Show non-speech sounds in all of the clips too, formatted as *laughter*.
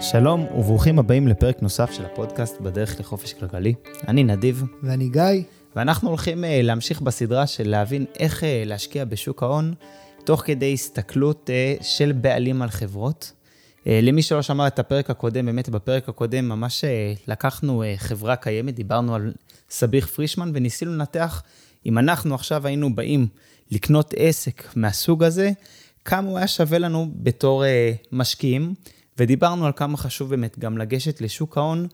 שלום וברוכים הבאים לפרק נוסף של הפודקאסט בדרך לחופש כלכלי. אני נדיב. ואני גיא. ואנחנו הולכים uh, להמשיך בסדרה של להבין איך uh, להשקיע בשוק ההון, תוך כדי הסתכלות uh, של בעלים על חברות. למי שלא שמע את הפרק הקודם, באמת בפרק הקודם ממש לקחנו חברה קיימת, דיברנו על סביח פרישמן וניסינו לנתח אם אנחנו עכשיו היינו באים לקנות עסק מהסוג הזה, כמה הוא היה שווה לנו בתור משקיעים. ודיברנו על כמה חשוב באמת גם לגשת לשוק ההון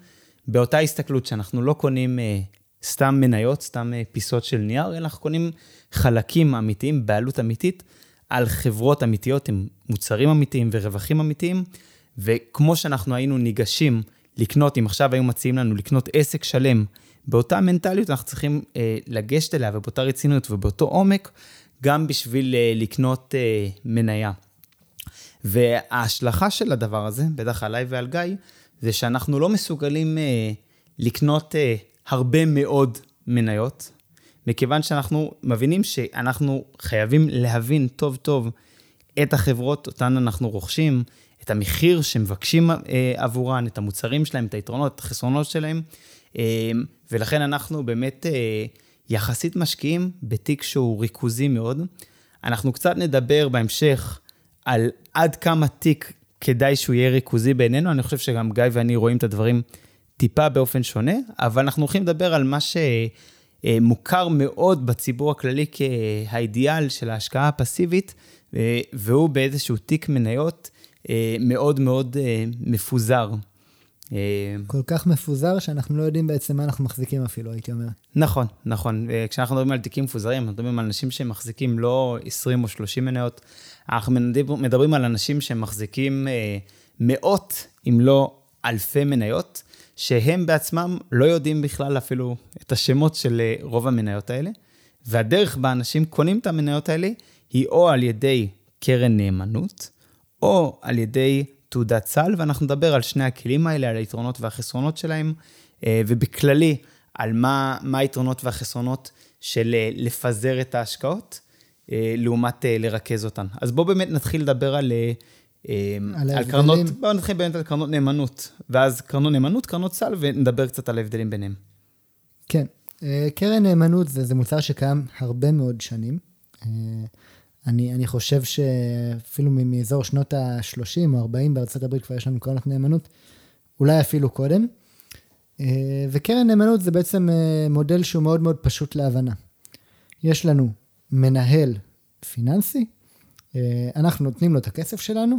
באותה הסתכלות שאנחנו לא קונים אה, סתם מניות, סתם אה, פיסות של נייר, אלא אנחנו קונים חלקים אמיתיים, בעלות אמיתית, על חברות אמיתיות עם מוצרים אמיתיים ורווחים אמיתיים, וכמו שאנחנו היינו ניגשים לקנות, אם עכשיו היו מציעים לנו לקנות עסק שלם, באותה מנטליות אנחנו צריכים אה, לגשת אליה ובאותה רצינות ובאותו עומק, גם בשביל אה, לקנות אה, מניה. וההשלכה של הדבר הזה, בטח עליי ועל גיא, זה שאנחנו לא מסוגלים אה, לקנות אה, הרבה מאוד מניות, מכיוון שאנחנו מבינים שאנחנו חייבים להבין טוב טוב את החברות אותן אנחנו רוכשים, את המחיר שמבקשים אה, עבורן, את המוצרים שלהם, את היתרונות, את החסרונות שלהם, אה, ולכן אנחנו באמת אה, יחסית משקיעים בתיק שהוא ריכוזי מאוד. אנחנו קצת נדבר בהמשך על עד כמה תיק כדאי שהוא יהיה ריכוזי בעינינו, אני חושב שגם גיא ואני רואים את הדברים טיפה באופן שונה, אבל אנחנו הולכים לדבר על מה שמוכר מאוד בציבור הכללי כהאידיאל של ההשקעה הפסיבית, והוא באיזשהו תיק מניות אה, מאוד מאוד אה, מפוזר. אה, כל כך מפוזר שאנחנו לא יודעים בעצם מה אנחנו מחזיקים אפילו, הייתי אומר. נכון, נכון. כשאנחנו מדברים על תיקים מפוזרים, אנחנו מדברים על אנשים שמחזיקים לא 20 או 30 מניות, אנחנו מדברים על אנשים שמחזיקים אה, מאות, אם לא אלפי מניות, שהם בעצמם לא יודעים בכלל אפילו את השמות של אה, רוב המניות האלה, והדרך בה אנשים קונים את המניות האלה היא או על ידי קרן נאמנות, או על ידי תעודת סל, ואנחנו נדבר על שני הכלים האלה, על היתרונות והחסרונות שלהם, אה, ובכללי, על מה, מה היתרונות והחסרונות של אה, לפזר את ההשקעות, אה, לעומת לרכז אותן. אז בואו באמת נתחיל לדבר על, על, על קרנות, בואו נתחיל באמת על קרנות נאמנות, ואז קרנות נאמנות, קרנות סל, ונדבר קצת על ההבדלים ביניהם. כן, קרן נאמנות זה, זה מוצר שקיים הרבה מאוד שנים. אני, אני חושב שאפילו מאזור שנות ה-30 או 40 בארצות הברית כבר יש לנו קרנות נאמנות, אולי אפילו קודם. אה, וקרן נאמנות זה בעצם אה, מודל שהוא מאוד מאוד פשוט להבנה. יש לנו מנהל פיננסי, אה, אנחנו נותנים לו את הכסף שלנו,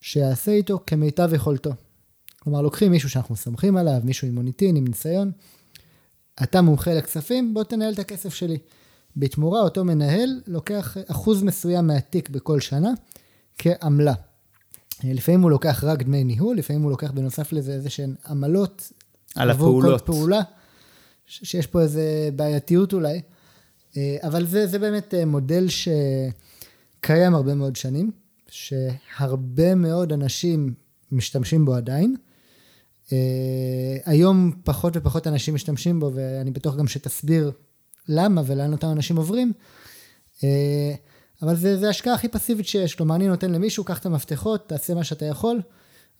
שיעשה איתו כמיטב יכולתו. כלומר, לוקחים מישהו שאנחנו סומכים עליו, מישהו עם מוניטין, עם ניסיון, אתה מומחה לכספים, בוא תנהל את הכסף שלי. בתמורה אותו מנהל לוקח אחוז מסוים מהתיק בכל שנה כעמלה. לפעמים הוא לוקח רק דמי ניהול, לפעמים הוא לוקח בנוסף לזה איזה שהן עמלות. על הפעולות. כל פעולה, שיש פה איזה בעייתיות אולי. אבל זה, זה באמת מודל שקיים הרבה מאוד שנים, שהרבה מאוד אנשים משתמשים בו עדיין. היום פחות ופחות אנשים משתמשים בו, ואני בטוח גם שתסביר למה ולאן אותם אנשים עוברים. אה, אבל זה, זה השקעה הכי פסיבית שיש. כלומר, אני נותן למישהו, קח את המפתחות, תעשה מה שאתה יכול,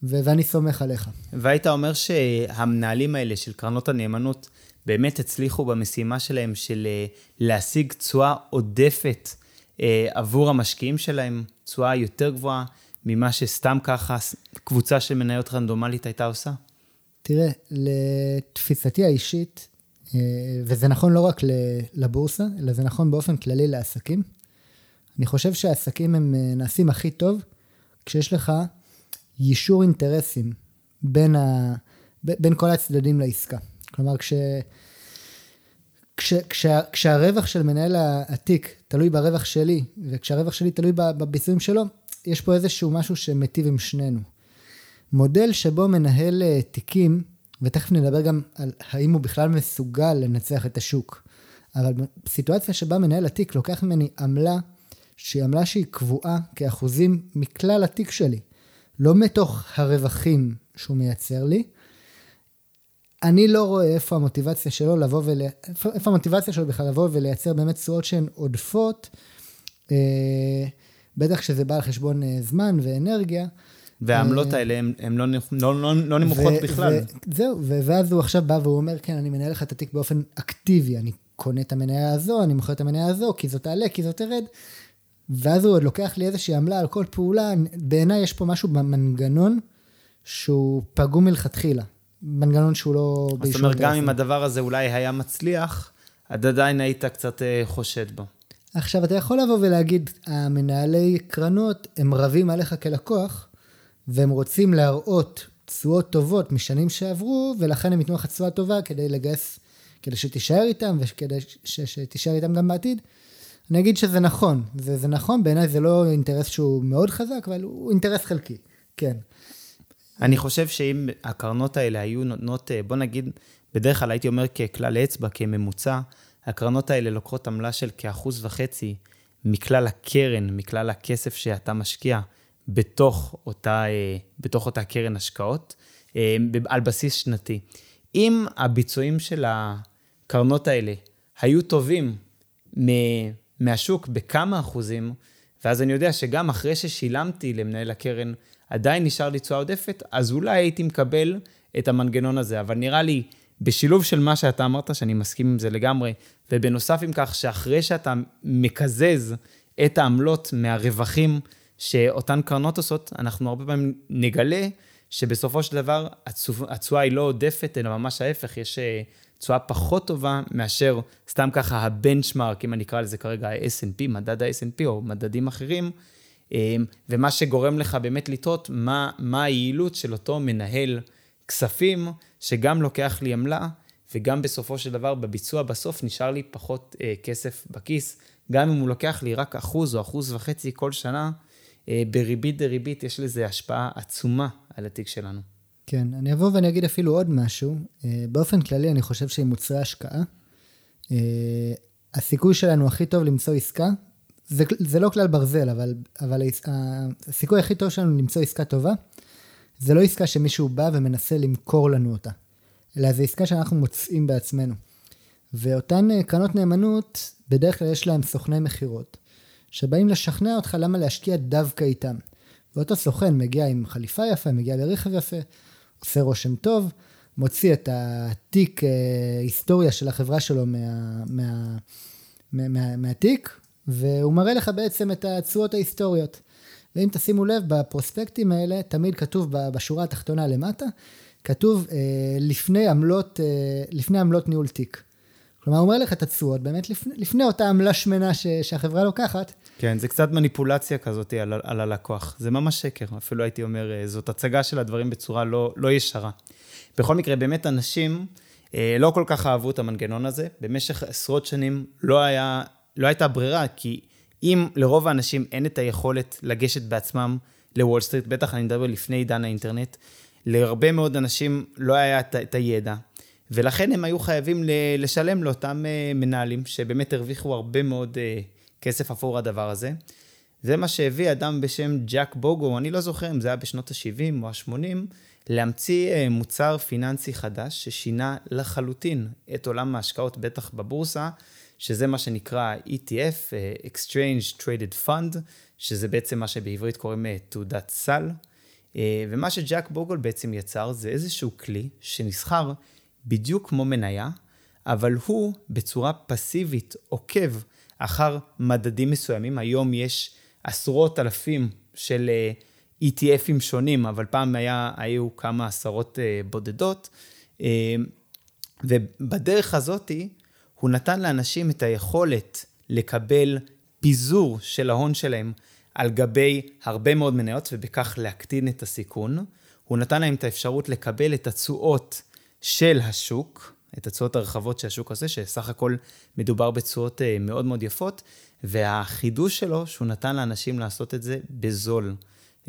ו- ואני סומך עליך. והיית אומר שהמנהלים האלה של קרנות הנאמנות באמת הצליחו במשימה שלהם של אה, להשיג תשואה עודפת אה, עבור המשקיעים שלהם, תשואה יותר גבוהה ממה שסתם ככה קבוצה של מניות רנדומלית הייתה עושה? תראה, לתפיסתי האישית, וזה נכון לא רק לבורסה, אלא זה נכון באופן כללי לעסקים. אני חושב שהעסקים הם אה, נעשים הכי טוב כשיש לך יישור אינטרסים בין, ה, בין כל הצדדים לעסקה. כלומר, כש, כש, כשה, כשהרווח של מנהל התיק תלוי ברווח שלי, וכשהרווח שלי תלוי בביצועים שלו, יש פה איזשהו משהו שמיטיב עם שנינו. מודל שבו מנהל אה, תיקים ותכף נדבר גם על האם הוא בכלל מסוגל לנצח את השוק. אבל בסיטואציה שבה מנהל התיק לוקח ממני עמלה, שהיא עמלה שהיא קבועה כאחוזים מכלל התיק שלי, לא מתוך הרווחים שהוא מייצר לי, אני לא רואה איפה המוטיבציה שלו לבוא ול... איפה, איפה המוטיבציה שלו בכלל לבוא ולייצר באמת תשואות שהן עודפות, אה, בטח כשזה בא על חשבון אה, זמן ואנרגיה, והעמלות אה, האלה הן לא, לא, לא, לא נמוכות ו- בכלל. ו- זהו, ואז הוא עכשיו בא והוא אומר, כן, אני מנהל לך את התיק באופן אקטיבי, אני קונה את המניה הזו, אני מוכר את המניה הזו, כי זאת תעלה, כי זאת תרד. ואז הוא עוד לוקח לי איזושהי עמלה על כל פעולה. בעיניי יש פה משהו במנגנון שהוא פגום מלכתחילה. מנגנון שהוא לא זאת אומרת, גם. אם הדבר הזה אולי היה מצליח, עד עדיין היית קצת אה, חושד בו. עכשיו, אתה יכול לבוא ולהגיד, המנהלי קרנות, הם רבים עליך כלקוח, והם רוצים להראות תשואות טובות משנים שעברו, ולכן הם ייתנו לך תשואה טובה כדי לגייס, כדי שתישאר איתם, וכדי ש- שתישאר איתם גם בעתיד. אני אגיד שזה נכון, זה, זה נכון, בעיניי זה לא אינטרס שהוא מאוד חזק, אבל הוא אינטרס חלקי, כן. אני חושב שאם הקרנות האלה היו נותנות, אה, בוא נגיד, בדרך כלל הייתי אומר ככלל אצבע, כממוצע, הקרנות האלה לוקחות עמלה של כאחוז וחצי מכלל הקרן, מכלל הכסף שאתה משקיע בתוך אותה, אה, בתוך אותה קרן השקעות, אה, על בסיס שנתי. אם הביצועים של הקרנות האלה היו טובים מהשוק בכמה אחוזים, ואז אני יודע שגם אחרי ששילמתי למנהל הקרן, עדיין נשאר לי תשואה עודפת, אז אולי הייתי מקבל את המנגנון הזה. אבל נראה לי, בשילוב של מה שאתה אמרת, שאני מסכים עם זה לגמרי, ובנוסף עם כך שאחרי שאתה מקזז את העמלות מהרווחים שאותן קרנות עושות, אנחנו הרבה פעמים נגלה שבסופו של דבר התשו- התשואה היא לא עודפת, אלא ממש ההפך, יש אה, תשואה פחות טובה מאשר סתם ככה הבנצ'מארק, אם אני אקרא לזה כרגע ה-S&P, מדד ה-S&P או מדדים אחרים, אה, ומה שגורם לך באמת לטעות מה, מה היעילות של אותו מנהל כספים, שגם לוקח לי עמלה, וגם בסופו של דבר בביצוע בסוף נשאר לי פחות אה, כסף בכיס, גם אם הוא לוקח לי רק אחוז או אחוז וחצי כל שנה, בריבית דריבית יש לזה השפעה עצומה על התיק שלנו. כן, אני אבוא ואני אגיד אפילו עוד משהו. אה, באופן כללי, אני חושב שעם מוצרי השקעה, אה, הסיכוי שלנו הכי טוב למצוא עסקה, זה, זה לא כלל ברזל, אבל, אבל הסיכוי הכי טוב שלנו למצוא עסקה טובה, זה לא עסקה שמישהו בא ומנסה למכור לנו אותה, אלא זו עסקה שאנחנו מוצאים בעצמנו. ואותן אה, קרנות נאמנות, בדרך כלל יש להם סוכני מכירות, שבאים לשכנע אותך למה להשקיע דווקא איתם. ואותו סוכן מגיע עם חליפה יפה, מגיע לרכב יפה, עושה רושם טוב, מוציא את התיק אה, היסטוריה של החברה שלו מה, מה, מה, מה, מהתיק, והוא מראה לך בעצם את התשואות ההיסטוריות. ואם תשימו לב, בפרוספקטים האלה תמיד כתוב בשורה התחתונה למטה, כתוב אה, לפני עמלות, אה, לפני עמלות ניהול תיק. כלומר, הוא אומר לך את התשואות באמת לפני, לפני אותה עמלה שמנה ש, שהחברה לוקחת, כן, זה קצת מניפולציה כזאת על, על הלקוח. זה ממש שקר, אפילו הייתי אומר, אה, זאת הצגה של הדברים בצורה לא, לא ישרה. בכל מקרה, באמת אנשים אה, לא כל כך אהבו את המנגנון הזה. במשך עשרות שנים לא, היה, לא הייתה ברירה, כי אם לרוב האנשים אין את היכולת לגשת בעצמם לוול סטריט, בטח אני מדבר לפני עידן האינטרנט, להרבה מאוד אנשים לא היה את, את הידע. ולכן הם היו חייבים לשלם לאותם אה, מנהלים, שבאמת הרוויחו הרבה מאוד אה, כסף עבור הדבר הזה. זה מה שהביא אדם בשם ג'ק בוגל, אני לא זוכר אם זה היה בשנות ה-70 או ה-80, להמציא אה, מוצר פיננסי חדש ששינה לחלוטין את עולם ההשקעות, בטח בבורסה, שזה מה שנקרא ETF, Exchange Traded Fund, שזה בעצם מה שבעברית קוראים תעודת סל. ומה שג'אק בוגול בעצם יצר זה איזשהו כלי שנסחר בדיוק כמו מניה, אבל הוא בצורה פסיבית עוקב אחר מדדים מסוימים. היום יש עשרות אלפים של אה, ETFים שונים, אבל פעם היה, היו כמה עשרות אה, בודדות. אה, ובדרך הזאתי, הוא נתן לאנשים את היכולת לקבל פיזור של ההון שלהם על גבי הרבה מאוד מניות, ובכך להקטין את הסיכון. הוא נתן להם את האפשרות לקבל את התשואות של השוק, את התשואות הרחבות שהשוק עושה, שסך הכל מדובר בתשואות אה, מאוד מאוד יפות, והחידוש שלו, שהוא נתן לאנשים לעשות את זה בזול.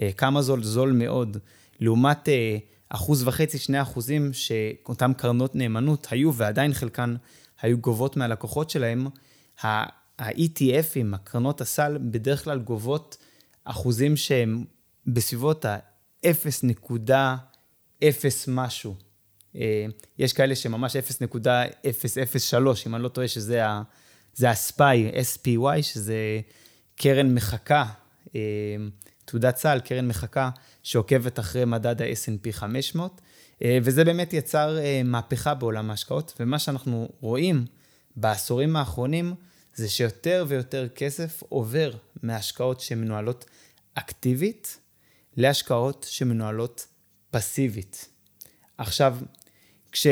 אה, כמה זול? זול מאוד. לעומת אה, אחוז וחצי, שני אחוזים, שאותן קרנות נאמנות היו, ועדיין חלקן היו גובות מהלקוחות שלהם, ה-ETFים, הקרנות הסל, בדרך כלל גובות אחוזים שהם בסביבות ה-0.0 משהו. אה, יש כאלה שממש 0.003, אם אני לא טועה, שזה ה- זה ה-SPY, SPY, שזה קרן מחקה, אה, תעודת סל, קרן מחקה, שעוקבת אחרי מדד ה-S&P 500, וזה באמת יצר מהפכה בעולם ההשקעות, ומה שאנחנו רואים בעשורים האחרונים, זה שיותר ויותר כסף עובר מהשקעות שמנוהלות אקטיבית להשקעות שמנוהלות פסיבית. עכשיו, כש...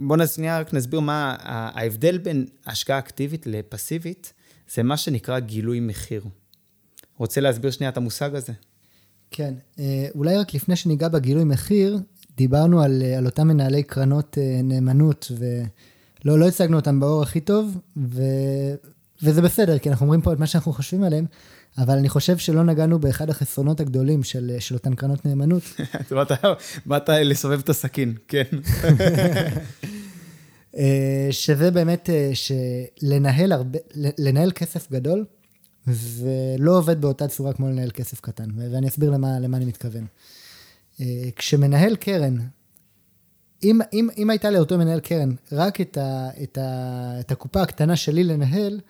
בואו שנייה רק נסביר מה ההבדל בין השקעה אקטיבית לפסיבית, זה מה שנקרא גילוי מחיר. רוצה להסביר שנייה את המושג הזה? כן, אה, אולי רק לפני שניגע בגילוי מחיר, דיברנו על, אה, על אותם מנהלי קרנות אה, נאמנות, ולא לא הצגנו אותם באור הכי טוב, ו, וזה בסדר, כי אנחנו אומרים פה את מה שאנחנו חושבים עליהם, אבל אני חושב שלא נגענו באחד החסרונות הגדולים של, של אותן קרנות נאמנות. *laughs* באת לסובב את הסכין, כן. *laughs* אה, שזה באמת שלנהל הרבה, לנהל כסף גדול, ולא עובד באותה צורה כמו לנהל כסף קטן, ואני אסביר למה, למה אני מתכוון. אה, כשמנהל קרן, אם, אם, אם הייתה לאותו מנהל קרן רק את, ה, את, ה, את הקופה הקטנה שלי לנהל,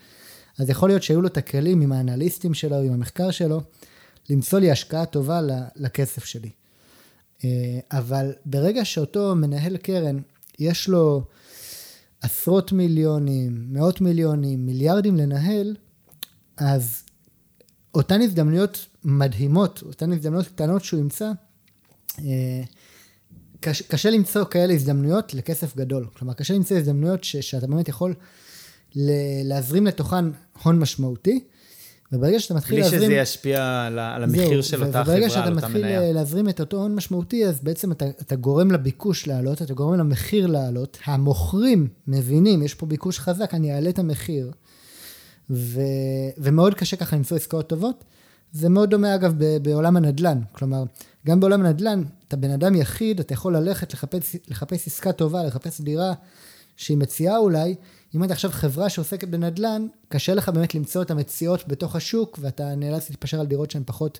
אז יכול להיות שהיו לו את הכלים עם האנליסטים שלו, עם המחקר שלו, למצוא לי השקעה טובה לכסף שלי. אה, אבל ברגע שאותו מנהל קרן, יש לו עשרות מיליונים, מאות מיליונים, מיליארדים לנהל, אז אותן הזדמנויות מדהימות, אותן הזדמנויות קטנות שהוא ימצא, קשה, קשה למצוא כאלה הזדמנויות לכסף גדול. כלומר, קשה למצוא הזדמנויות ש, שאתה באמת יכול להזרים לתוכן הון משמעותי, וברגע שאתה מתחיל להזרים... בלי שזה ישפיע על, על המחיר זהו, של אותה חברה, על אותה מניה. וברגע שאתה מתחיל להזרים את אותו הון משמעותי, אז בעצם אתה, אתה גורם לביקוש לעלות, אתה גורם למחיר לעלות, המוכרים מבינים, יש פה ביקוש חזק, אני אעלה את המחיר. ו, ומאוד קשה ככה למצוא עסקאות טובות. זה מאוד דומה אגב בעולם הנדל"ן, כלומר, גם בעולם הנדל"ן, אתה בן אדם יחיד, אתה יכול ללכת לחפש, לחפש עסקה טובה, לחפש דירה שהיא מציעה אולי, אם אתה עכשיו חברה שעוסקת בנדל"ן, קשה לך באמת למצוא את המציאות בתוך השוק, ואתה נאלץ להתפשר על דירות שהן פחות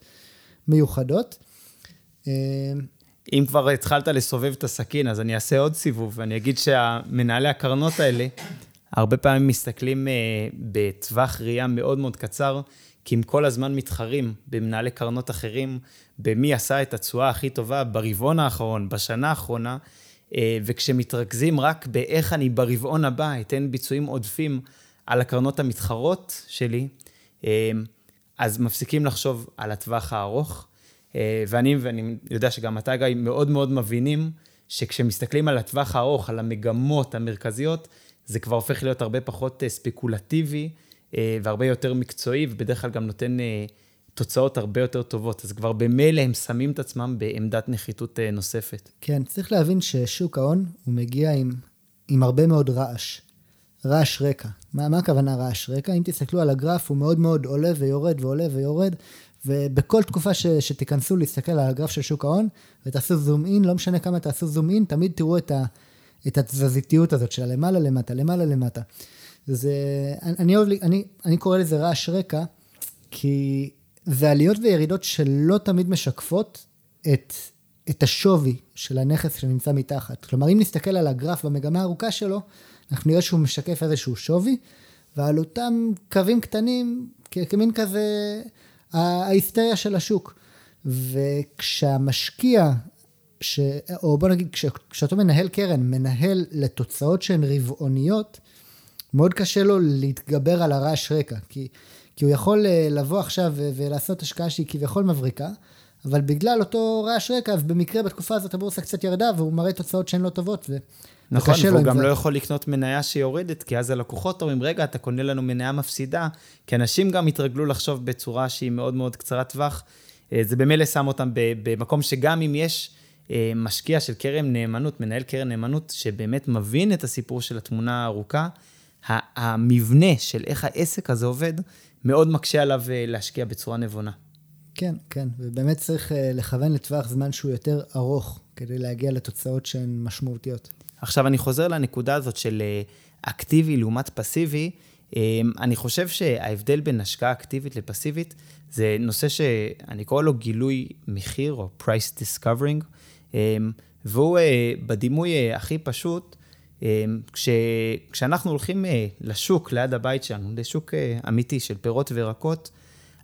מיוחדות. אם כבר התחלת לסובב את הסכין, אז אני אעשה עוד סיבוב, ואני אגיד שהמנהלי הקרנות האלה, הרבה פעמים מסתכלים uh, בטווח ראייה מאוד מאוד קצר, כי הם כל הזמן מתחרים במנהלי קרנות אחרים, במי עשה את התשואה הכי טובה ברבעון האחרון, בשנה האחרונה, אה, וכשמתרכזים רק באיך אני ברבעון הבא אתן ביצועים עודפים על הקרנות המתחרות שלי, אה, אז מפסיקים לחשוב על הטווח הארוך. אה, ואני, ואני יודע שגם אתה, גיא, מאוד מאוד מבינים שכשמסתכלים על הטווח הארוך, על המגמות המרכזיות, זה כבר הופך להיות הרבה פחות ספקולטיבי והרבה יותר מקצועי, ובדרך כלל גם נותן תוצאות הרבה יותר טובות, אז כבר במילא הם שמים את עצמם בעמדת נחיתות אה, נוספת. כן, צריך להבין ששוק ההון, הוא מגיע עם, עם הרבה מאוד רעש. רעש רקע. מה, מה הכוונה רעש רקע? אם תסתכלו על הגרף, הוא מאוד מאוד עולה ויורד ועולה ויורד, ובכל תקופה ש, שתיכנסו להסתכל על הגרף של שוק ההון, ותעשו זום אין, לא משנה כמה תעשו זום אין, תמיד תראו את, ה, את התזזיתיות הזאת של למעלה למטה, למעלה למטה. זה, אני, אני, אני, אני קורא לזה רעש רקע, כי זה עליות וירידות שלא תמיד משקפות את, את השווי של הנכס שנמצא מתחת. כלומר, אם נסתכל על הגרף במגמה הארוכה שלו, אנחנו נראה שהוא משקף איזשהו שווי, ועל אותם קווים קטנים, כמין כזה ההיסטריה של השוק. וכשהמשקיע, ש... או בוא נגיד, כש... כשאותו מנהל קרן מנהל לתוצאות שהן רבעוניות, מאוד קשה לו להתגבר על הרעש רקע, כי כי הוא יכול אה, לבוא עכשיו ולעשות השקעה שהיא כביכול מבריקה, אבל בגלל אותו רעש רקע, אז במקרה בתקופה הזאת הבורסה קצת ירדה, והוא מראה תוצאות שהן לא טובות. ו... נכון, והוא גם זה. לא יכול לקנות מניה שיורדת, כי אז הלקוחות אומרים, רגע, אתה קונה לנו מניה מפסידה, כי אנשים גם התרגלו לחשוב בצורה שהיא מאוד מאוד קצרת טווח. אה, זה במילא שם אותם במקום שגם אם יש אה, משקיע של קרן נאמנות, מנהל קרן נאמנות, שבאמת מבין את הסיפור של התמונה הארוכה, המבנה של איך העסק הזה עובד, מאוד מקשה עליו אה, להשקיע בצורה נבונה. כן, כן, ובאמת צריך אה, לכוון לטווח זמן שהוא יותר ארוך, כדי להגיע לתוצאות שהן משמעותיות. עכשיו, אני חוזר לנקודה הזאת של אה, אקטיבי לעומת פסיבי. אני חושב שההבדל בין השקעה אקטיבית לפסיבית, זה נושא שאני קורא לו גילוי מחיר, או price discovering, והוא בדימוי הכי פשוט, אמ, כש, כשאנחנו הולכים אה, לשוק ליד הבית שלנו, לשוק אה, אמיתי של פירות וירקות,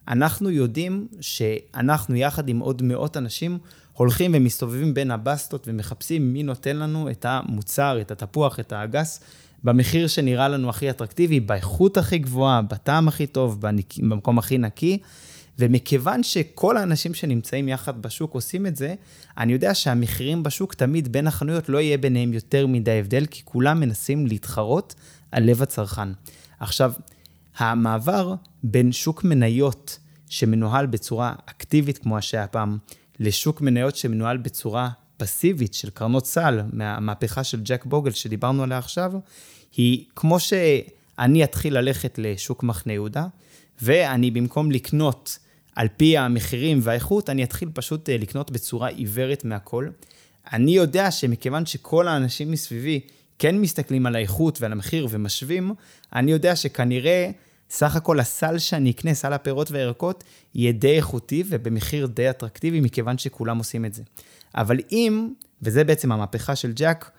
אנחנו יודעים שאנחנו יחד עם עוד מאות אנשים הולכים ומסתובבים בין הבסטות ומחפשים מי נותן לנו את המוצר, את התפוח, את האגס, במחיר שנראה לנו הכי אטרקטיבי, באיכות הכי גבוהה, בטעם הכי טוב, במקום הכי נקי. ומכיוון שכל האנשים שנמצאים יחד בשוק עושים את זה, אני יודע שהמחירים בשוק תמיד בין החנויות לא יהיה ביניהם יותר מדי הבדל, כי כולם מנסים להתחרות על לב הצרכן. עכשיו, המעבר בין שוק מניות שמנוהל בצורה אקטיבית כמו שהיה פעם, לשוק מניות שמנוהל בצורה פסיבית של קרנות סל, מהמהפכה של ג'ק בוגל שדיברנו עליה עכשיו, היא כמו שאני אתחיל ללכת לשוק מחנה יהודה, ואני במקום לקנות על פי המחירים והאיכות, אני אתחיל פשוט אה, לקנות בצורה עיוורת מהכל. אני יודע שמכיוון שכל האנשים מסביבי כן מסתכלים על האיכות ועל המחיר ומשווים, אני יודע שכנראה סך הכל הסל שאני אקנה, סל הפירות והירקות, יהיה די איכותי ובמחיר די אטרקטיבי, מכיוון שכולם עושים את זה. אבל אם, וזה בעצם המהפכה של ג'אק,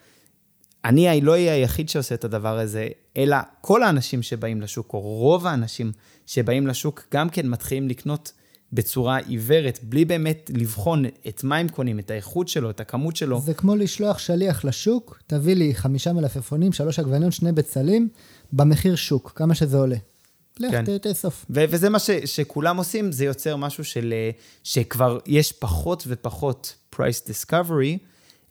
אני לא אהיה היחיד שעושה את הדבר הזה, אלא כל האנשים שבאים לשוק, או רוב האנשים שבאים לשוק, גם כן מתחילים לקנות בצורה עיוורת, בלי באמת לבחון את מה הם קונים, את האיכות שלו, את הכמות שלו. זה כמו לשלוח שליח לשוק, תביא לי חמישה מלפפונים, שלוש עגבניות, שני בצלים, במחיר שוק, כמה שזה עולה. לך, כן. תאסוף. ו- וזה מה ש- שכולם עושים, זה יוצר משהו של, אה, שכבר יש פחות ופחות price discovery.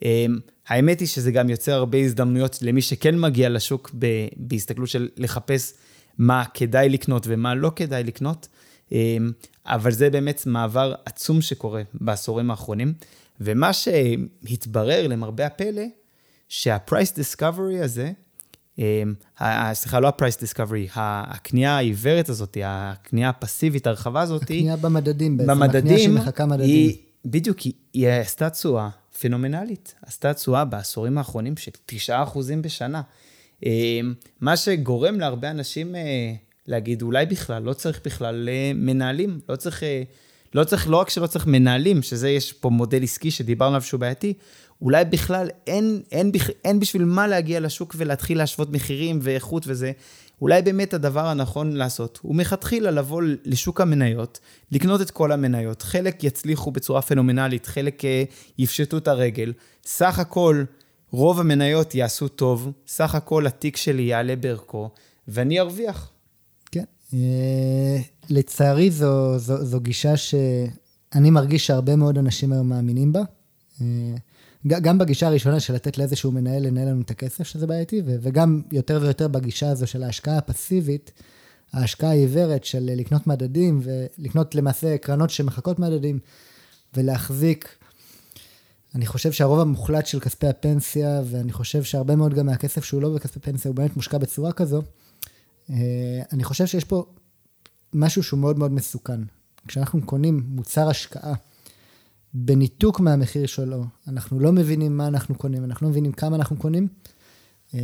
אמ, האמת היא שזה גם יוצר הרבה הזדמנויות למי שכן מגיע לשוק ב- בהסתכלות של לחפש מה כדאי לקנות ומה לא כדאי לקנות. אמ, אבל זה באמת מעבר עצום שקורה בעשורים האחרונים. ומה שהתברר למרבה הפלא, שה-price discovery הזה, אמ, סליחה, לא ה-price discovery, הקנייה העיוורת הזאת, הקנייה הפסיבית הרחבה הזאת, הקנייה במדדים בעצם, במדדים, הקנייה שמחכה מדדים. היא, בדיוק, היא, היא עשתה תשואה פנומנלית. עשתה תשואה בעשורים האחרונים של 9% בשנה. אמ, מה שגורם להרבה אנשים אה, להגיד, אולי בכלל, לא צריך בכלל אה, מנהלים, לא צריך, אה, לא צריך, לא רק שלא צריך מנהלים, שזה יש פה מודל עסקי שדיברנו עליו שהוא בעייתי, אולי בכלל אין, אין, אין, בשביל מה להגיע לשוק ולהתחיל להשוות מחירים ואיכות וזה. אולי באמת הדבר הנכון לעשות הוא מלכתחילה לבוא לשוק המניות, לקנות את כל המניות. חלק יצליחו בצורה פנומנלית, חלק אה, יפשטו את הרגל. סך הכל, רוב המניות יעשו טוב, סך הכל התיק שלי יעלה בערכו, ואני ארוויח. אה, לצערי זו, זו, זו גישה שאני מרגיש שהרבה מאוד אנשים היום מאמינים בה. אה, גם בגישה הראשונה של לתת לאיזשהו מנהל לנהל לנו את הכסף, שזה בעייתי, וגם יותר ויותר בגישה הזו של ההשקעה הפסיבית, ההשקעה העיוורת של לקנות מדדים ולקנות למעשה קרנות שמחכות מדדים ולהחזיק. אני חושב שהרוב המוחלט של כספי הפנסיה, ואני חושב שהרבה מאוד גם מהכסף שהוא לא בכספי פנסיה, הוא באמת מושקע בצורה כזו, אני חושב שיש פה משהו שהוא מאוד מאוד מסוכן. כשאנחנו קונים מוצר השקעה בניתוק מהמחיר שלו, אנחנו לא מבינים מה אנחנו קונים, אנחנו לא מבינים כמה אנחנו קונים, אה,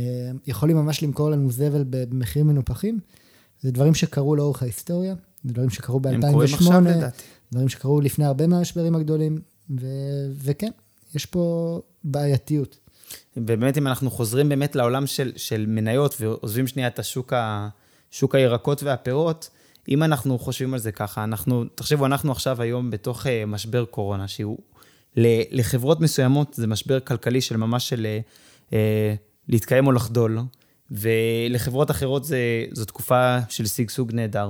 יכולים ממש למכור לנו זבל במחירים מנופחים. זה דברים שקרו לאורך ההיסטוריה, זה דברים שקרו ב-2008, דברים שקרו לפני הרבה מהמשברים הגדולים, ו- וכן, יש פה בעייתיות. ובאמת, אם אנחנו חוזרים באמת לעולם של, של מניות ועוזבים שנייה את השוק, ה, שוק הירקות והפירות, אם אנחנו חושבים על זה ככה, אנחנו, תחשבו, אנחנו עכשיו היום בתוך uh, משבר קורונה, שהוא לחברות מסוימות זה משבר כלכלי של ממש של uh, להתקיים או לחדול, ולחברות אחרות זה, זו תקופה של שגשוג נהדר.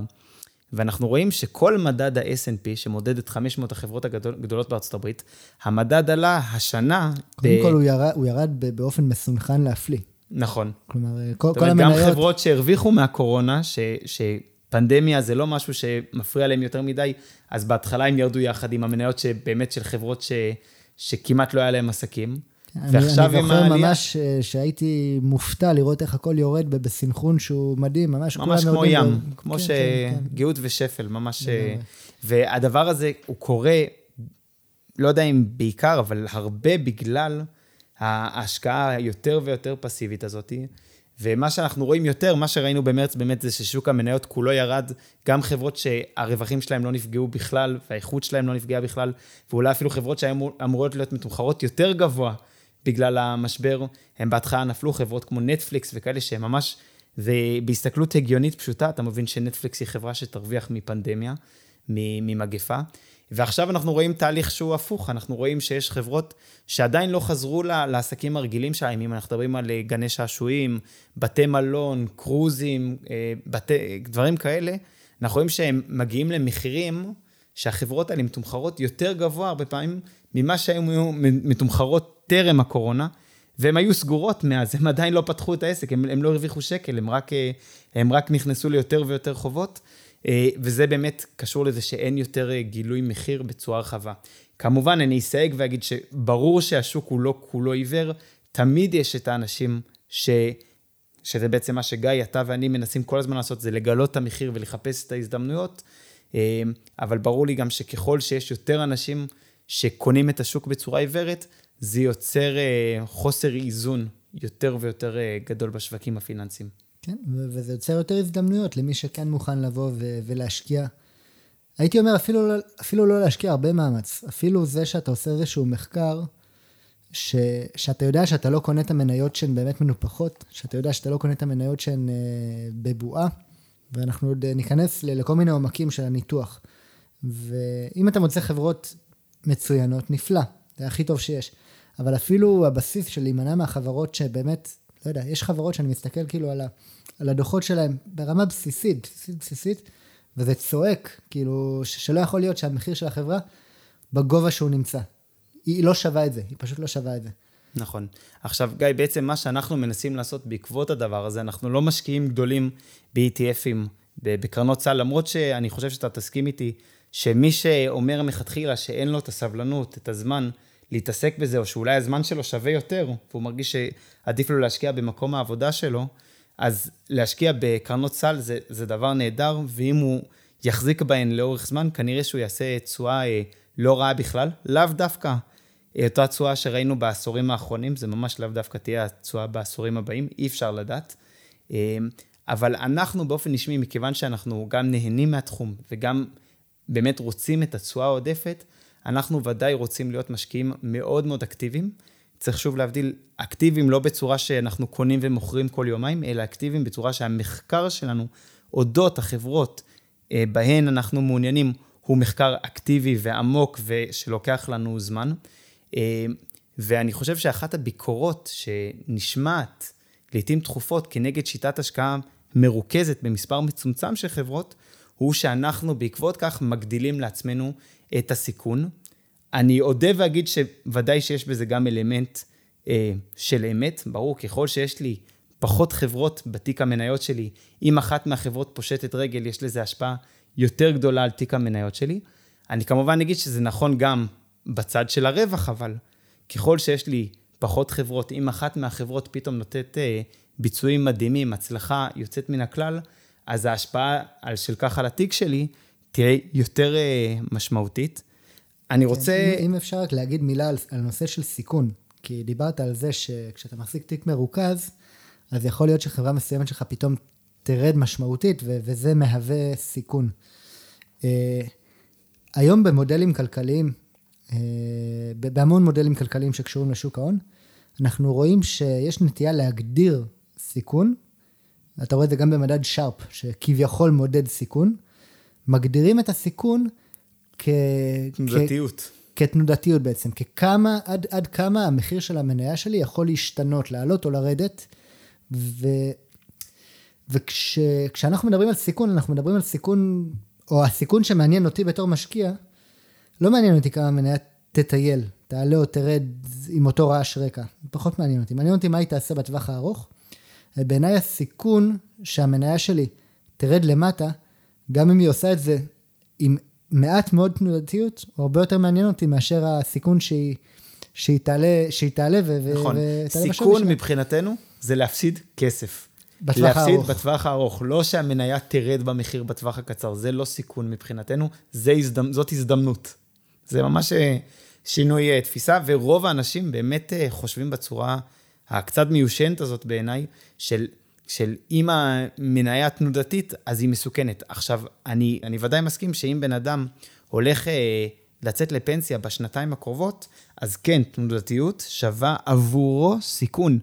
ואנחנו רואים שכל מדד ה-S&P, שמודד את 500 החברות הגדולות בארצות הברית, המדד עלה השנה... קודם ב... כל, הוא ירד, הוא ירד באופן מסונכן להפליא. נכון. כלומר, כל, כל המניות... גם חברות שהרוויחו מהקורונה, ש, שפנדמיה זה לא משהו שמפריע להם יותר מדי, אז בהתחלה הם ירדו יחד עם המניות שבאמת של חברות ש, שכמעט לא היה להם עסקים. ועכשיו עם העלייה... אני זוכר ממש אה, שהייתי מופתע לראות איך הכל יורד בסנכרון שהוא מדהים, ממש ממש כמו ים, ב... כמו כן, שגאות כן, כן. ושפל, ממש... אה, והדבר הזה, הוא קורה, לא יודע אם בעיקר, אבל הרבה בגלל ההשקעה היותר ויותר פסיבית הזאת. ומה שאנחנו רואים יותר, מה שראינו במרץ באמת זה ששוק המניות כולו ירד, גם חברות שהרווחים שלהם לא נפגעו בכלל, והאיכות שלהם לא נפגעה בכלל, ואולי אפילו חברות שאמורות להיות מתומחרות יותר גבוה בגלל המשבר, הם בהתחלה נפלו, חברות כמו נטפליקס וכאלה שהם ממש, ובהסתכלות הגיונית פשוטה, אתה מבין שנטפליקס היא חברה שתרוויח מפנדמיה, ממגפה. ועכשיו אנחנו רואים תהליך שהוא הפוך, אנחנו רואים שיש חברות שעדיין לא חזרו לעסקים הרגילים שלהם, אם אנחנו מדברים על אה, גני שעשועים, בתי מלון, קרוזים, אה, בתי, דברים כאלה, אנחנו רואים שהם מגיעים למחירים שהחברות האלה מתומחרות יותר גבוה הרבה פעמים ממה שהן היו מתומחרות טרם הקורונה, והן היו סגורות מאז, הם עדיין לא פתחו את העסק, הם לא הרוויחו שקל, הם רק, אה, רק נכנסו ליותר ויותר חובות. אה, וזה באמת קשור לזה שאין יותר אה, גילוי מחיר בצורה רחבה. כמובן, אני אסייג ואגיד שברור שהשוק הוא לא כולו עיוור, תמיד יש את האנשים ש... שזה בעצם מה שגיא, אתה ואני מנסים כל הזמן לעשות, זה לגלות את המחיר ולחפש את ההזדמנויות, אבל ברור לי גם שככל שיש יותר אנשים שקונים את השוק בצורה עיוורת, זה יוצר חוסר איזון יותר ויותר גדול בשווקים הפיננסיים. כן, וזה יוצר יותר הזדמנויות למי שכן מוכן לבוא ולהשקיע. הייתי אומר, אפילו, לא, אפילו לא להשקיע הרבה מאמץ, אפילו זה שאתה עושה איזשהו מחקר, ש, שאתה יודע שאתה לא קונה את המניות שהן באמת מנופחות, שאתה יודע שאתה לא קונה את המניות שהן אה, בבועה, ואנחנו עוד ניכנס לכל מיני עומקים של הניתוח. ואם אתה מוצא חברות מצוינות, נפלא, זה הכי טוב שיש. אבל אפילו הבסיס של להימנע מהחברות שבאמת, לא יודע, יש חברות שאני מסתכל כאילו על ה... על הדוחות שלהם ברמה בסיסית, בסיסית, בסיסית, וזה צועק, כאילו, שלא יכול להיות שהמחיר של החברה בגובה שהוא נמצא. היא לא שווה את זה, היא פשוט לא שווה את זה. נכון. עכשיו, גיא, בעצם מה שאנחנו מנסים לעשות בעקבות הדבר הזה, אנחנו לא משקיעים גדולים ב-ETFים, בקרנות סל, למרות שאני חושב שאתה תסכים איתי, שמי שאומר מלכתחילה שאין לו את הסבלנות, את הזמן, להתעסק בזה, או שאולי הזמן שלו שווה יותר, והוא מרגיש שעדיף לו להשקיע במקום העבודה שלו, אז להשקיע בקרנות סל זה, זה דבר נהדר, ואם הוא יחזיק בהן לאורך זמן, כנראה שהוא יעשה תשואה אה, לא רעה בכלל, לאו דווקא אותה תשואה שראינו בעשורים האחרונים, זה ממש לאו דווקא תהיה התשואה בעשורים הבאים, אי אפשר לדעת. אה, אבל אנחנו באופן נשמי, מכיוון שאנחנו גם נהנים מהתחום וגם באמת רוצים את התשואה העודפת, אנחנו ודאי רוצים להיות משקיעים מאוד מאוד אקטיביים. צריך שוב להבדיל אקטיביים לא בצורה שאנחנו קונים ומוכרים כל יומיים, אלא אקטיביים בצורה שהמחקר שלנו אודות החברות אה, בהן אנחנו מעוניינים הוא מחקר אקטיבי ועמוק ושלוקח לנו זמן. אה, ואני חושב שאחת הביקורות שנשמעת לעיתים תכופות כנגד שיטת השקעה מרוכזת במספר מצומצם של חברות, הוא שאנחנו בעקבות כך מגדילים לעצמנו את הסיכון, אני אודה ואגיד שוודאי שיש בזה גם אלמנט אה, של אמת. ברור, ככל שיש לי פחות חברות בתיק המניות שלי, אם אחת מהחברות פושטת רגל, יש לזה השפעה יותר גדולה על תיק המניות שלי. אני כמובן אגיד שזה נכון גם בצד של הרווח, אבל ככל שיש לי פחות חברות, אם אחת מהחברות פתאום נותנת אה, ביצועים מדהימים, הצלחה יוצאת מן הכלל, אז ההשפעה על של כך על התיק שלי תהיה יותר אה, משמעותית. אני כן, רוצה... אם, אם אפשר רק להגיד מילה על, על נושא של סיכון, כי דיברת על זה שכשאתה מחזיק תיק מרוכז, אז יכול להיות שחברה מסוימת שלך פתאום תרד משמעותית, ו- וזה מהווה סיכון. Uh, היום במודלים כלכליים, בהמון מודלים כלכליים שקשורים לשוק ההון, אנחנו רואים שיש נטייה להגדיר סיכון, אתה רואה את זה גם במדד שרפ, שכביכול מודד סיכון, מגדירים את הסיכון כ... תנודתיות. כ... כתנודתיות בעצם, ככמה, עד, עד כמה המחיר של המניה שלי יכול להשתנות, לעלות או לרדת, ו... וכשאנחנו וכש... מדברים על סיכון, אנחנו מדברים על סיכון, או הסיכון שמעניין אותי בתור משקיע, לא מעניין אותי כמה המניה תטייל, תעלה או תרד עם אותו רעש רקע, פחות מעניין אותי. מעניין אותי מה היא תעשה בטווח הארוך. בעיניי הסיכון שהמניה שלי תרד למטה, גם אם היא עושה את זה עם מעט מאוד תנודתיות, הוא הרבה יותר מעניין אותי מאשר הסיכון שהיא, שהיא תעלה, שהיא תעלה ו... נכון. ותעלה סיכון מבחינתנו זה להפסיד כסף. בטווח להפסיד הארוך. בטווח הארוך, לא שהמניה תרד במחיר בטווח הקצר, זה לא סיכון מבחינתנו, זה הזדמנ... זאת הזדמנות. זה ממש אה, שינוי אה, תפיסה, ורוב האנשים באמת אה, חושבים בצורה הקצת מיושנת הזאת בעיניי, של של אם המניה תנודתית, אז היא מסוכנת. עכשיו, אני, אני ודאי מסכים שאם בן אדם הולך אה, לצאת לפנסיה בשנתיים הקרובות, אז כן, תנודתיות שווה עבורו סיכון.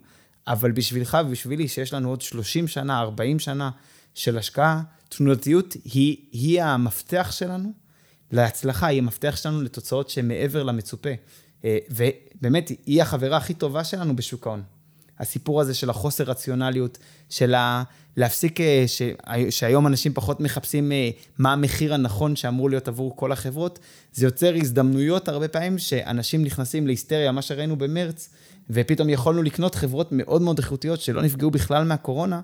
אבל בשבילך ובשבילי, שיש לנו עוד 30 שנה, 40 שנה של השקעה, תנודתיות היא, היא המפתח שלנו להצלחה, היא המפתח שלנו לתוצאות שהן מעבר למצופה. אה, ובאמת, היא החברה הכי טובה שלנו בשוק ההון. הסיפור הזה של החוסר רציונליות, של ה... להפסיק, אה, ש... שהיום אנשים פחות מחפשים אה, מה המחיר הנכון שאמור להיות עבור כל החברות, זה יוצר הזדמנויות הרבה פעמים שאנשים נכנסים להיסטריה, מה שראינו במרץ, ופתאום יכולנו לקנות חברות מאוד מאוד איכותיות שלא נפגעו בכלל מהקורונה,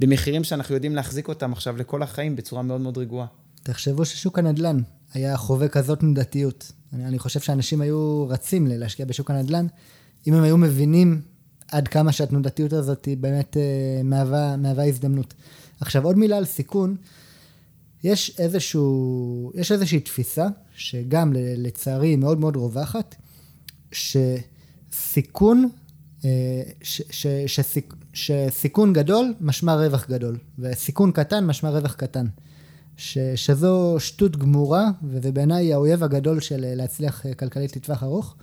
במחירים שאנחנו יודעים להחזיק אותם עכשיו לכל החיים בצורה מאוד מאוד רגועה. תחשבו ששוק הנדל"ן היה חווה כזאת תנודתיות. אני, אני חושב שאנשים היו רצים להשקיע בשוק הנדל"ן, אם הם היו מבינים עד כמה שהתנודתיות הזאת היא באמת אה, מהווה, מהווה הזדמנות. עכשיו, עוד מילה על סיכון. יש, איזשהו, יש איזושהי תפיסה, שגם לצערי היא מאוד מאוד רווחת, שסיכון, אה, ש, ש, שסיכ, שסיכון גדול משמע רווח גדול, וסיכון קטן משמע רווח קטן. ש, שזו שטות גמורה, וזה בעיניי האויב הגדול של להצליח אה, כלכלית לטווח ארוך.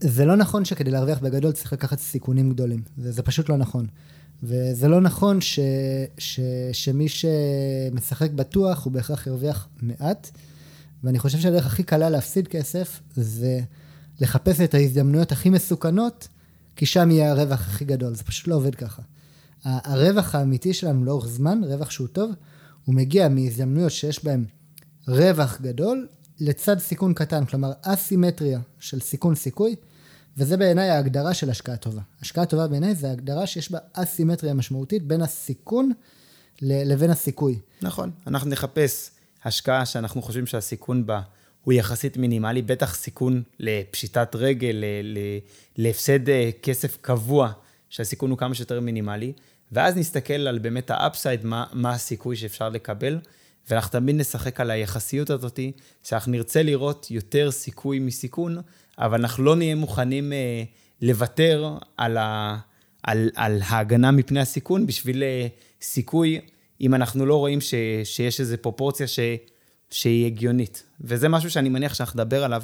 זה לא נכון שכדי להרוויח בגדול צריך לקחת סיכונים גדולים. זה, זה פשוט לא נכון. וזה לא נכון ש, ש, שמי שמשחק בטוח הוא בהכרח ירוויח מעט. ואני חושב שהדרך הכי קלה להפסיד כסף זה לחפש את ההזדמנויות הכי מסוכנות, כי שם יהיה הרווח הכי גדול. זה פשוט לא עובד ככה. הרווח האמיתי שלנו לאורך זמן, רווח שהוא טוב, הוא מגיע מהזדמנויות שיש בהן רווח גדול לצד סיכון קטן, כלומר אסימטריה של סיכון סיכוי, וזה בעיניי ההגדרה של השקעה טובה. השקעה טובה בעיניי זה הגדרה שיש בה אסימטריה משמעותית בין הסיכון לבין הסיכוי. נכון, אנחנו נחפש השקעה שאנחנו חושבים שהסיכון בה הוא יחסית מינימלי, בטח סיכון לפשיטת רגל, להפסד אה, כסף קבוע, שהסיכון הוא כמה שיותר מינימלי, ואז נסתכל על באמת האפסייד, מה, מה הסיכוי שאפשר לקבל. ואנחנו תמיד נשחק על היחסיות הזאת, שאנחנו נרצה לראות יותר סיכוי מסיכון, אבל אנחנו לא נהיה מוכנים אה, לוותר על, ה, על, על ההגנה מפני הסיכון בשביל אה, סיכוי, אם אנחנו לא רואים ש, שיש איזו פרופורציה ש, שהיא הגיונית. וזה משהו שאני מניח שאנחנו נדבר עליו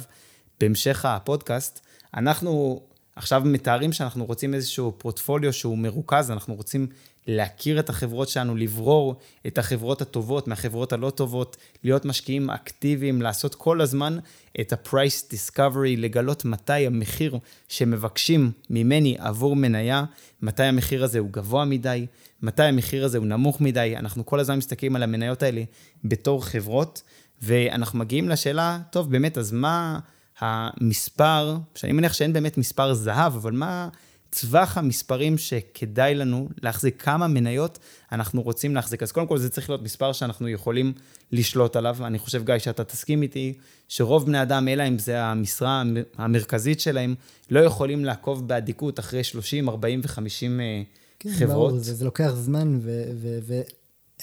בהמשך הפודקאסט. אנחנו עכשיו מתארים שאנחנו רוצים איזשהו פורטפוליו שהוא מרוכז, אנחנו רוצים להכיר את החברות שלנו, לברור את החברות הטובות מהחברות הלא טובות, להיות משקיעים אקטיביים, לעשות כל הזמן את ה-price discovery, לגלות מתי המחיר שמבקשים ממני עבור מניה, מתי המחיר הזה הוא גבוה מדי, מתי המחיר הזה הוא נמוך מדי. אנחנו כל הזמן מסתכלים על המניות האלה בתור חברות, ואנחנו מגיעים לשאלה, טוב, באמת, אז מה המספר, שאני מניח שאין באמת מספר זהב, אבל מה... טווח המספרים שכדאי לנו להחזיק, כמה מניות אנחנו רוצים להחזיק. אז קודם כל זה צריך להיות מספר שאנחנו יכולים לשלוט עליו. אני חושב, גיא, שאתה תסכים איתי, שרוב בני אדם, אלא אם זה המשרה המרכזית שלהם, לא יכולים לעקוב באדיקות אחרי 30, 40 ו-50 כן, חברות. ברור, זה, זה לוקח זמן, ו... ו, ו...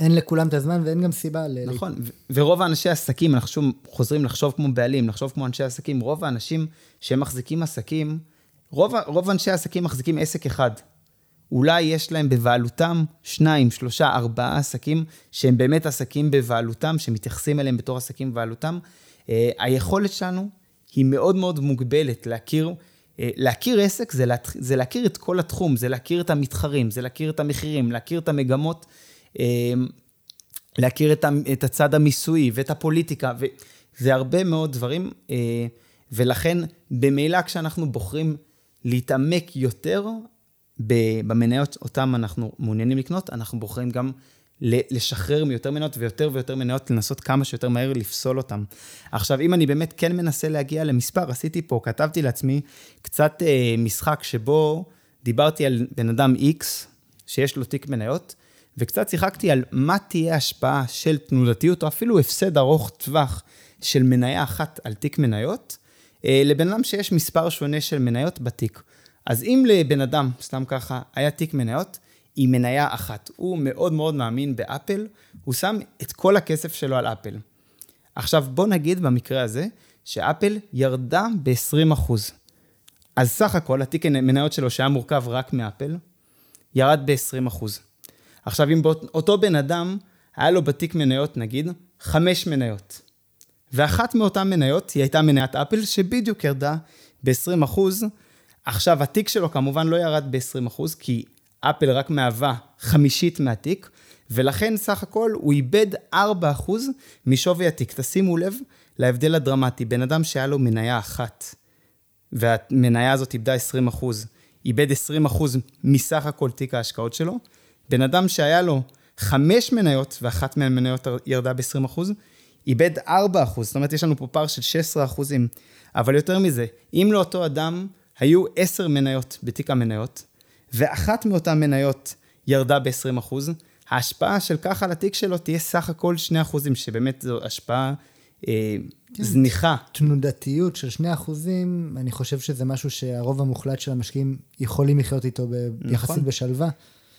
אין לכולם את הזמן ואין גם סיבה ל... נכון, ל... ורוב האנשי עסקים, אנחנו שוב חוזרים לחשוב כמו בעלים, לחשוב כמו אנשי עסקים, רוב האנשים שהם מחזיקים עסקים, רוב, רוב אנשי העסקים מחזיקים עסק אחד. אולי יש להם בבעלותם שניים, שלושה, ארבעה עסקים שהם באמת עסקים בבעלותם, שמתייחסים אליהם בתור עסקים בבעלותם. Uh, היכולת שלנו היא מאוד מאוד מוגבלת להכיר, uh, להכיר עסק זה, לה, זה להכיר את כל התחום, זה להכיר את המתחרים, זה להכיר את המחירים, להכיר את המגמות, להכיר את, את הצד המיסויי ואת הפוליטיקה, וזה הרבה מאוד דברים, uh, ולכן במילא כשאנחנו בוחרים להתעמק יותר במניות אותן אנחנו מעוניינים לקנות, אנחנו בוחרים גם לשחרר מיותר מניות ויותר ויותר מניות, לנסות כמה שיותר מהר לפסול אותן. עכשיו, אם אני באמת כן מנסה להגיע למספר, עשיתי פה, כתבתי לעצמי קצת אה, משחק שבו דיברתי על בן אדם X, שיש לו תיק מניות, וקצת שיחקתי על מה תהיה ההשפעה של תנודתיות, או אפילו הפסד ארוך טווח של מניה אחת על תיק מניות, אה, לבן אדם שיש מספר שונה של מניות בתיק. אז אם לבן אדם, סתם ככה, היה תיק מניות, עם מניה אחת, הוא מאוד מאוד מאמין באפל, הוא שם את כל הכסף שלו על אפל. עכשיו, בוא נגיד במקרה הזה, שאפל ירדה ב-20%. אז סך הכל, התיק מניות שלו, שהיה מורכב רק מאפל, ירד ב-20%. עכשיו, אם אותו בן אדם, היה לו בתיק מניות, נגיד, חמש מניות. ואחת מאותן מניות היא הייתה מניית אפל, שבדיוק ירדה ב-20%. עכשיו, התיק שלו כמובן לא ירד ב-20%, כי אפל רק מהווה חמישית מהתיק, ולכן סך הכל הוא איבד 4% משווי התיק. תשימו לב להבדל הדרמטי. בן אדם שהיה לו מניה אחת, והמניה הזאת איבדה 20%, איבד 20% מסך הכל תיק ההשקעות שלו. בן אדם שהיה לו חמש מניות, ואחת מהמניות ירדה ב-20%, איבד 4%, זאת אומרת, יש לנו פה פער של 16 אחוזים. אבל יותר מזה, אם לאותו אדם היו 10 מניות בתיק המניות, ואחת מאותן מניות ירדה ב-20 אחוז, ההשפעה של כך על התיק שלו תהיה סך הכל 2 אחוזים, שבאמת זו השפעה אה, כן. זניחה. תנודתיות של 2 אחוזים, אני חושב שזה משהו שהרוב המוחלט של המשקיעים יכולים לחיות איתו יחסית נכון. בשלווה.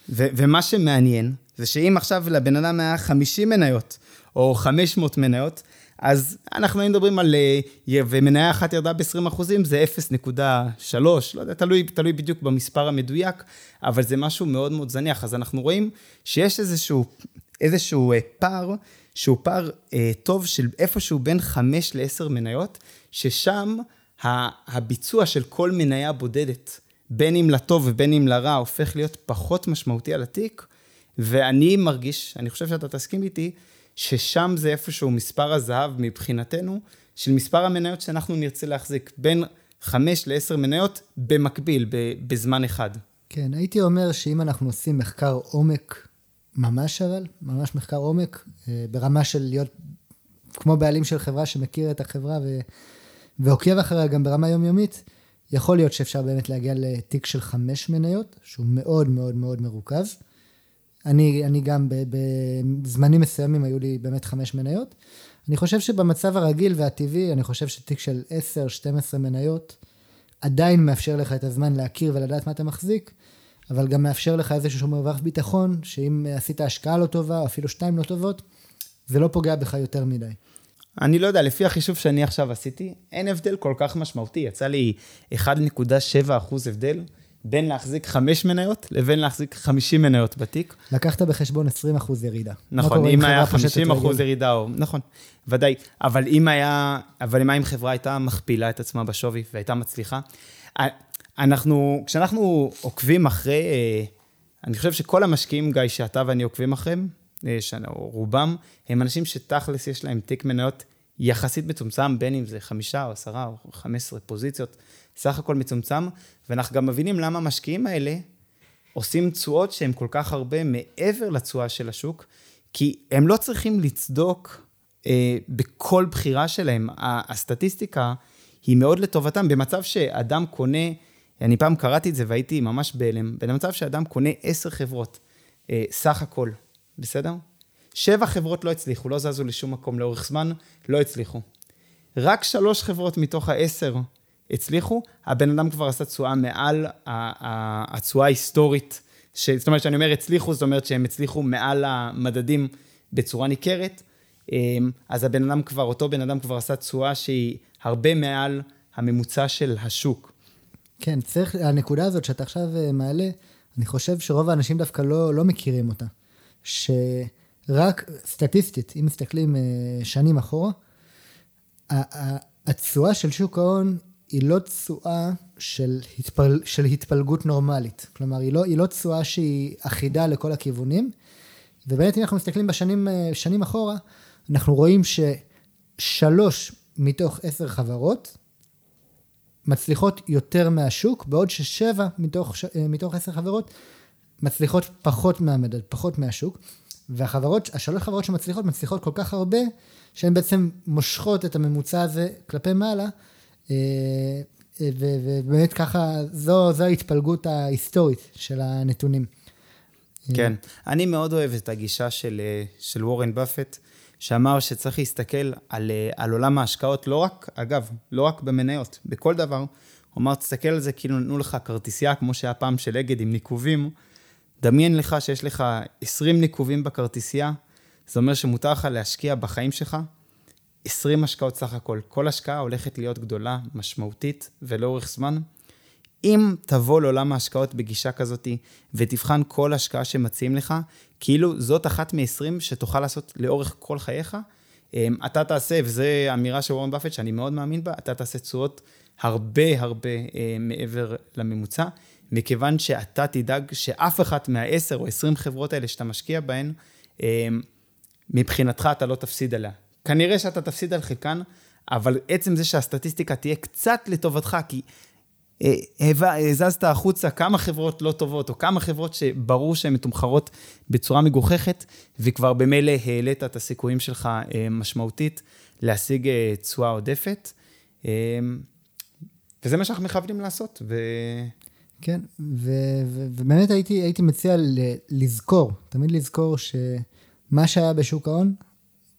ו- ומה שמעניין, זה שאם עכשיו לבן אדם היה 50 מניות, או 500 מניות, אז אנחנו היינו מדברים על, אה, ומניה אחת ירדה ב-20 אחוזים, זה 0.3, לא יודע, תלוי, תלוי בדיוק במספר המדויק, אבל זה משהו מאוד מאוד זניח. אז אנחנו רואים שיש איזשהו, איזשהו אה, פער, שהוא פער אה, טוב של איפשהו בין 5 ל-10 מניות, ששם הביצוע של כל מניה בודדת, בין אם לטוב ובין אם לרע, הופך להיות פחות משמעותי על התיק, ואני מרגיש, אני חושב שאתה תסכים איתי, ששם זה איפשהו מספר הזהב מבחינתנו, של מספר המניות שאנחנו נרצה להחזיק, בין 5 ל-10 מניות במקביל, בזמן אחד. כן, הייתי אומר שאם אנחנו עושים מחקר עומק, ממש אבל, ממש מחקר עומק, אה, ברמה של להיות כמו בעלים של חברה שמכיר את החברה ו... ועוקב אחריה גם ברמה יומיומית, יכול להיות שאפשר באמת להגיע לתיק של חמש מניות, שהוא מאוד מאוד מאוד מרוכז. אני, אני גם בזמנים מסוימים היו לי באמת חמש מניות. אני חושב שבמצב הרגיל והטבעי, אני חושב שתיק של 10-12 מניות עדיין מאפשר לך את הזמן להכיר ולדעת מה אתה מחזיק, אבל גם מאפשר לך איזשהו מרווח ביטחון, שאם עשית השקעה לא טובה, או אפילו שתיים לא טובות, זה לא פוגע בך יותר מדי. אני לא יודע, לפי החישוב שאני עכשיו עשיתי, אין הבדל כל כך משמעותי. יצא לי 1.7 אחוז הבדל בין להחזיק חמש מניות לבין להחזיק 50 מניות בתיק. לקחת בחשבון 20 אחוז ירידה. נכון, אם היה 50 אחוז ירידה, או... נכון, ודאי. אבל אם היה, אבל מה אם חברה הייתה מכפילה את עצמה בשווי והייתה מצליחה? אנחנו, כשאנחנו עוקבים אחרי, אה, אני חושב שכל המשקיעים, גיא, שאתה ואני עוקבים אחריהם, או רובם, הם אנשים שתכלס יש להם תיק מניות יחסית מצומצם, בין אם זה חמישה או עשרה או חמש עשרה פוזיציות, סך הכל מצומצם, ואנחנו גם מבינים למה המשקיעים האלה עושים תשואות שהן כל כך הרבה מעבר לתשואה של השוק, כי הם לא צריכים לצדוק אה, בכל בחירה שלהם. הסטטיסטיקה היא מאוד לטובתם. במצב שאדם קונה, אני פעם קראתי את זה והייתי ממש בהלם, במצב שאדם קונה עשר חברות, אה, סך הכל, בסדר? שבע חברות לא הצליחו, לא זזו לשום מקום לאורך זמן, לא הצליחו. רק שלוש חברות מתוך העשר הצליחו, הבן אדם כבר עשה תשואה מעל התשואה ההיסטורית. ש... זאת אומרת, כשאני אומר הצליחו, זאת אומרת שהם הצליחו מעל המדדים בצורה ניכרת. אמ, אז הבן אדם כבר, אותו בן אדם כבר עשה תשואה שהיא הרבה מעל הממוצע של השוק. כן, צריך, הנקודה הזאת שאתה עכשיו אה, מעלה, אני חושב שרוב האנשים דווקא לא, לא מכירים אותה. שרק סטטיסטית, אם מסתכלים אה, שנים אחורה, התשואה של שוק ההון היא לא תשואה של, התפל, של התפלגות נורמלית. כלומר, היא לא, היא לא תשואה שהיא אחידה לכל הכיוונים. ובאמת, אם אנחנו מסתכלים בשנים שנים אחורה, אנחנו רואים ששלוש מתוך עשר חברות מצליחות יותר מהשוק, בעוד ששבע מתוך, מתוך עשר חברות מצליחות פחות מהמדד, פחות מהשוק. והחברות, השלוש חברות שמצליחות, מצליחות כל כך הרבה, שהן בעצם מושכות את הממוצע הזה כלפי מעלה, אה, אה, ובאמת ככה, זו, זו ההתפלגות ההיסטורית של הנתונים. כן, אני מאוד אוהב את הגישה של, אה, של וורן באפט, שאמר שצריך להסתכל על, על עולם ההשקעות, לא רק, אגב, לא רק במניות, בכל דבר. הוא אמר, תסתכל על זה כאילו נתנו לך כרטיסייה, כמו שהיה פעם של אגד עם ניקובים. דמיין לך שיש לך 20 ניקובים בכרטיסייה, זה אומר שמותר לך להשקיע בחיים שלך 20 השקעות סך הכל. כל השקעה הולכת להיות גדולה, משמעותית ולאורך זמן. אם תבוא לעולם ההשקעות בגישה כזאת ותבחן כל השקעה שמציעים לך, כאילו זאת אחת מ-20 שתוכל לעשות לאורך כל חייך, אמ, אתה תעשה, וזו אמירה של וורן באפט שאני מאוד מאמין בה, אתה תעשה תשואות הרבה הרבה אה, מעבר לממוצע. מכיוון שאתה תדאג שאף אחת מהעשר או עשרים חברות האלה שאתה משקיע בהן, מבחינתך אתה לא תפסיד עליה. כנראה שאתה תפסיד על חלקן, אבל עצם זה שהסטטיסטיקה תהיה קצת לטובתך, כי הזזת החוצה כמה חברות לא טובות, או כמה חברות שברור שהן מתומחרות בצורה מגוחכת, וכבר במילא העלית את הסיכויים שלך משמעותית להשיג תשואה עודפת. וזה מה שאנחנו מכוונים לעשות. ו... כן, ו- ו- ובאמת הייתי, הייתי מציע לזכור, תמיד לזכור שמה שהיה בשוק ההון,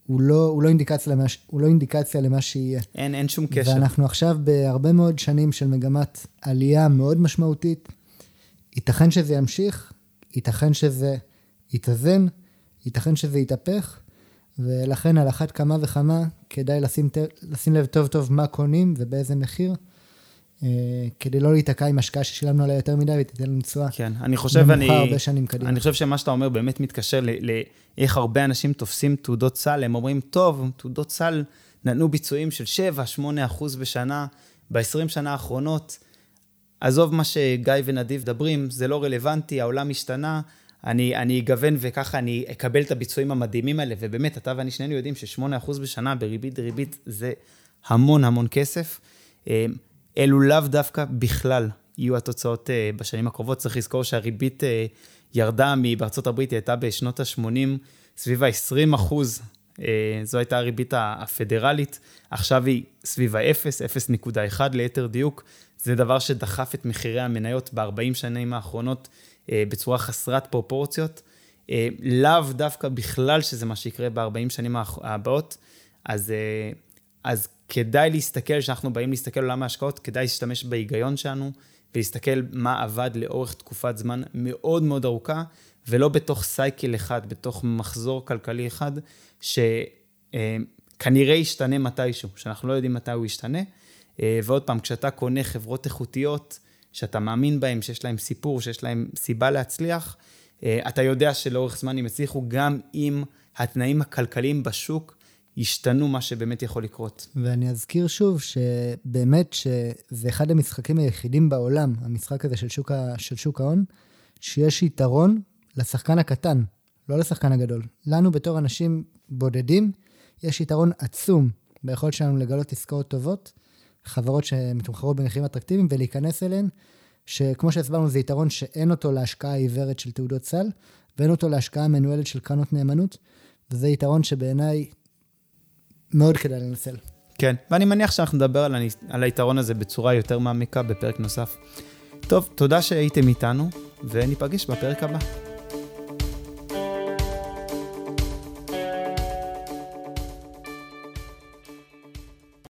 הוא לא, הוא לא, אינדיקציה, למה, הוא לא אינדיקציה למה שיהיה. אין, אין שום קשר. ואנחנו עכשיו בהרבה מאוד שנים של מגמת עלייה מאוד משמעותית. ייתכן שזה ימשיך, ייתכן שזה יתאזן, ייתכן שזה יתהפך, ולכן על אחת כמה וכמה כדאי לשים, לשים לב טוב טוב מה קונים ובאיזה מחיר. אה, כדי לא להיתקע עם השקעה ששילמנו עליה יותר מדי ותיתן לנו תשואה כן, אני חושב, אני, הרבה שנים קדימה. אני חושב שמה שאתה אומר באמת מתקשר לאיך הרבה אנשים תופסים תעודות סל, הם אומרים, טוב, תעודות סל נתנו ביצועים של 7-8 אחוז בשנה, ב-20 שנה האחרונות. עזוב מה שגיא ונדיב מדברים, זה לא רלוונטי, העולם השתנה, אני, אני אגוון וככה אני אקבל את הביצועים המדהימים האלה, ובאמת, אתה ואני שנינו יודעים ש-8% בשנה בריבית דריבית זה המון המון כסף. אה, אלו לאו דווקא בכלל יהיו התוצאות uh, בשנים הקרובות. צריך לזכור שהריבית uh, ירדה בארצות הברית, היא הייתה בשנות ה-80, סביב ה-20 אחוז. Uh, זו הייתה הריבית הפדרלית, עכשיו היא סביב ה-0, 0.1 ליתר דיוק. זה דבר שדחף את מחירי המניות ב-40 שנים האחרונות בצורה חסרת פרופורציות. לאו דווקא בכלל שזה מה שיקרה ב-40 שנים הבאות. אז, אז כדאי להסתכל, כשאנחנו באים להסתכל על עולם ההשקעות, כדאי להשתמש בהיגיון שלנו, ולהסתכל מה עבד לאורך תקופת זמן מאוד מאוד ארוכה, ולא בתוך סייקל אחד, בתוך מחזור כלכלי אחד, שכנראה ישתנה מתישהו, שאנחנו לא יודעים מתי הוא ישתנה. אה, ועוד פעם, כשאתה קונה חברות איכותיות, שאתה מאמין בהן, שיש להן סיפור, שיש להן סיבה להצליח, אה, אתה יודע שלאורך זמן הם יצליחו גם אם התנאים הכלכליים בשוק ישתנו מה שבאמת יכול לקרות. ואני אזכיר שוב שבאמת שזה אחד המשחקים היחידים בעולם, המשחק הזה של שוק, ה, של שוק ההון, שיש יתרון לשחקן הקטן, לא לשחקן הגדול. לנו בתור אנשים בודדים, יש יתרון עצום ביכולת שלנו לגלות עסקאות טובות, חברות שמתומחרות במחירים אטרקטיביים ולהיכנס אליהן, שכמו שהסברנו זה יתרון שאין אותו להשקעה עיוורת של תעודות סל, ואין אותו להשקעה מנוהלת של קרנות נאמנות, וזה יתרון שבעיניי מאוד כדאי לנצל. כן, ואני מניח שאנחנו נדבר על, על היתרון הזה בצורה יותר מעמיקה בפרק נוסף. טוב, תודה שהייתם איתנו, וניפגש בפרק הבא.